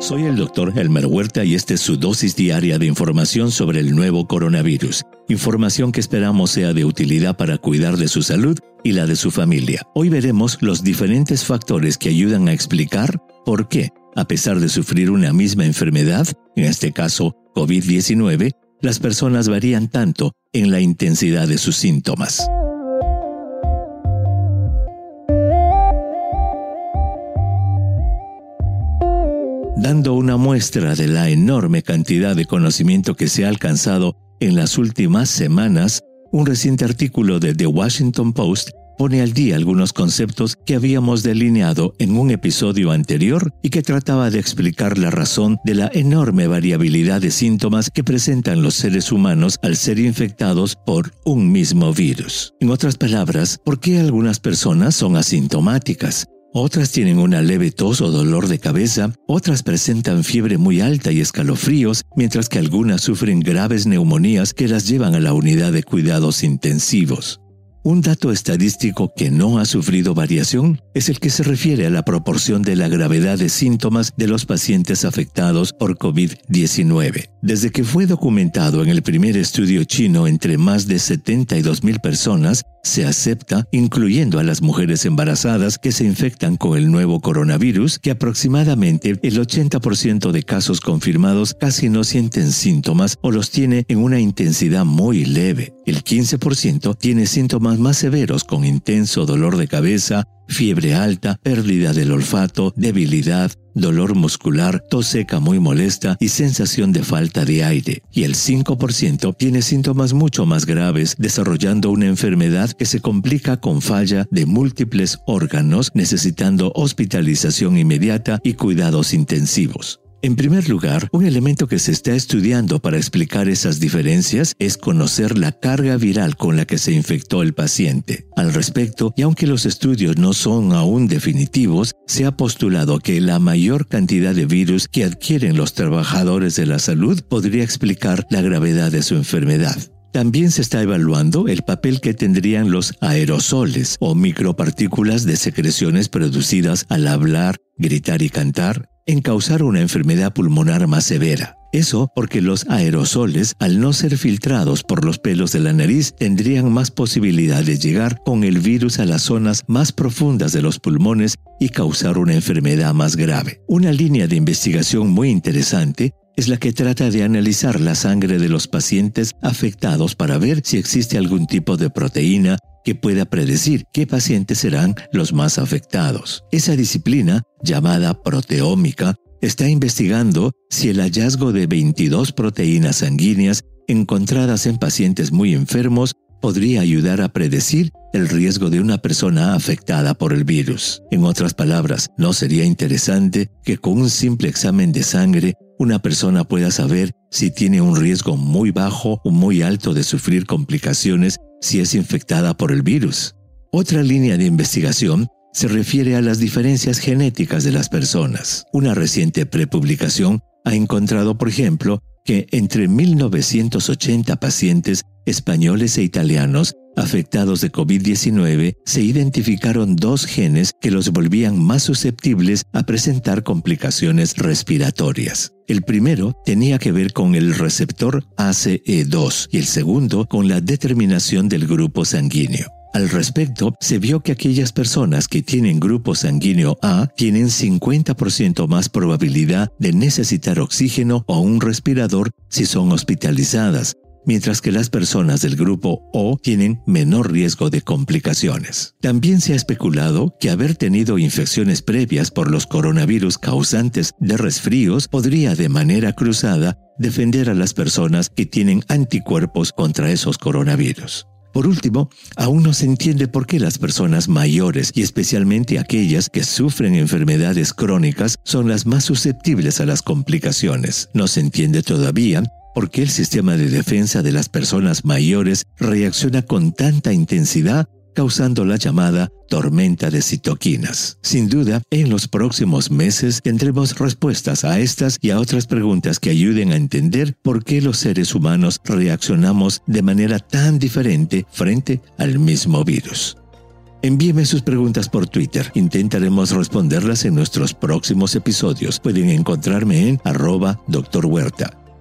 Soy el doctor Elmer Huerta y esta es su dosis diaria de información sobre el nuevo coronavirus. Información que esperamos sea de utilidad para cuidar de su salud y la de su familia. Hoy veremos los diferentes factores que ayudan a explicar por qué, a pesar de sufrir una misma enfermedad, en este caso COVID-19, las personas varían tanto en la intensidad de sus síntomas. Dando una muestra de la enorme cantidad de conocimiento que se ha alcanzado en las últimas semanas, un reciente artículo de The Washington Post pone al día algunos conceptos que habíamos delineado en un episodio anterior y que trataba de explicar la razón de la enorme variabilidad de síntomas que presentan los seres humanos al ser infectados por un mismo virus. En otras palabras, ¿por qué algunas personas son asintomáticas? Otras tienen una leve tos o dolor de cabeza, otras presentan fiebre muy alta y escalofríos, mientras que algunas sufren graves neumonías que las llevan a la unidad de cuidados intensivos. Un dato estadístico que no ha sufrido variación es el que se refiere a la proporción de la gravedad de síntomas de los pacientes afectados por COVID-19. Desde que fue documentado en el primer estudio chino entre más de 72 mil personas, se acepta, incluyendo a las mujeres embarazadas que se infectan con el nuevo coronavirus, que aproximadamente el 80% de casos confirmados casi no sienten síntomas o los tiene en una intensidad muy leve. El 15% tiene más severos con intenso dolor de cabeza, fiebre alta, pérdida del olfato, debilidad, dolor muscular, tos seca muy molesta y sensación de falta de aire. Y el 5% tiene síntomas mucho más graves, desarrollando una enfermedad que se complica con falla de múltiples órganos, necesitando hospitalización inmediata y cuidados intensivos. En primer lugar, un elemento que se está estudiando para explicar esas diferencias es conocer la carga viral con la que se infectó el paciente. Al respecto, y aunque los estudios no son aún definitivos, se ha postulado que la mayor cantidad de virus que adquieren los trabajadores de la salud podría explicar la gravedad de su enfermedad. También se está evaluando el papel que tendrían los aerosoles o micropartículas de secreciones producidas al hablar, gritar y cantar, en causar una enfermedad pulmonar más severa. Eso porque los aerosoles, al no ser filtrados por los pelos de la nariz, tendrían más posibilidad de llegar con el virus a las zonas más profundas de los pulmones y causar una enfermedad más grave. Una línea de investigación muy interesante es la que trata de analizar la sangre de los pacientes afectados para ver si existe algún tipo de proteína que pueda predecir qué pacientes serán los más afectados. Esa disciplina, llamada proteómica, está investigando si el hallazgo de 22 proteínas sanguíneas encontradas en pacientes muy enfermos podría ayudar a predecir el riesgo de una persona afectada por el virus. En otras palabras, ¿no sería interesante que con un simple examen de sangre una persona pueda saber si tiene un riesgo muy bajo o muy alto de sufrir complicaciones si es infectada por el virus. Otra línea de investigación se refiere a las diferencias genéticas de las personas. Una reciente prepublicación ha encontrado, por ejemplo, que entre 1980 pacientes españoles e italianos afectados de COVID-19 se identificaron dos genes que los volvían más susceptibles a presentar complicaciones respiratorias. El primero tenía que ver con el receptor ACE2 y el segundo con la determinación del grupo sanguíneo. Al respecto, se vio que aquellas personas que tienen grupo sanguíneo A tienen 50% más probabilidad de necesitar oxígeno o un respirador si son hospitalizadas, mientras que las personas del grupo O tienen menor riesgo de complicaciones. También se ha especulado que haber tenido infecciones previas por los coronavirus causantes de resfríos podría de manera cruzada defender a las personas que tienen anticuerpos contra esos coronavirus. Por último, aún no se entiende por qué las personas mayores y especialmente aquellas que sufren enfermedades crónicas son las más susceptibles a las complicaciones. No se entiende todavía ¿Por qué el sistema de defensa de las personas mayores reacciona con tanta intensidad causando la llamada tormenta de citoquinas. Sin duda, en los próximos meses tendremos respuestas a estas y a otras preguntas que ayuden a entender por qué los seres humanos reaccionamos de manera tan diferente frente al mismo virus. Envíeme sus preguntas por Twitter. Intentaremos responderlas en nuestros próximos episodios. Pueden encontrarme en arroba Dr. Huerta.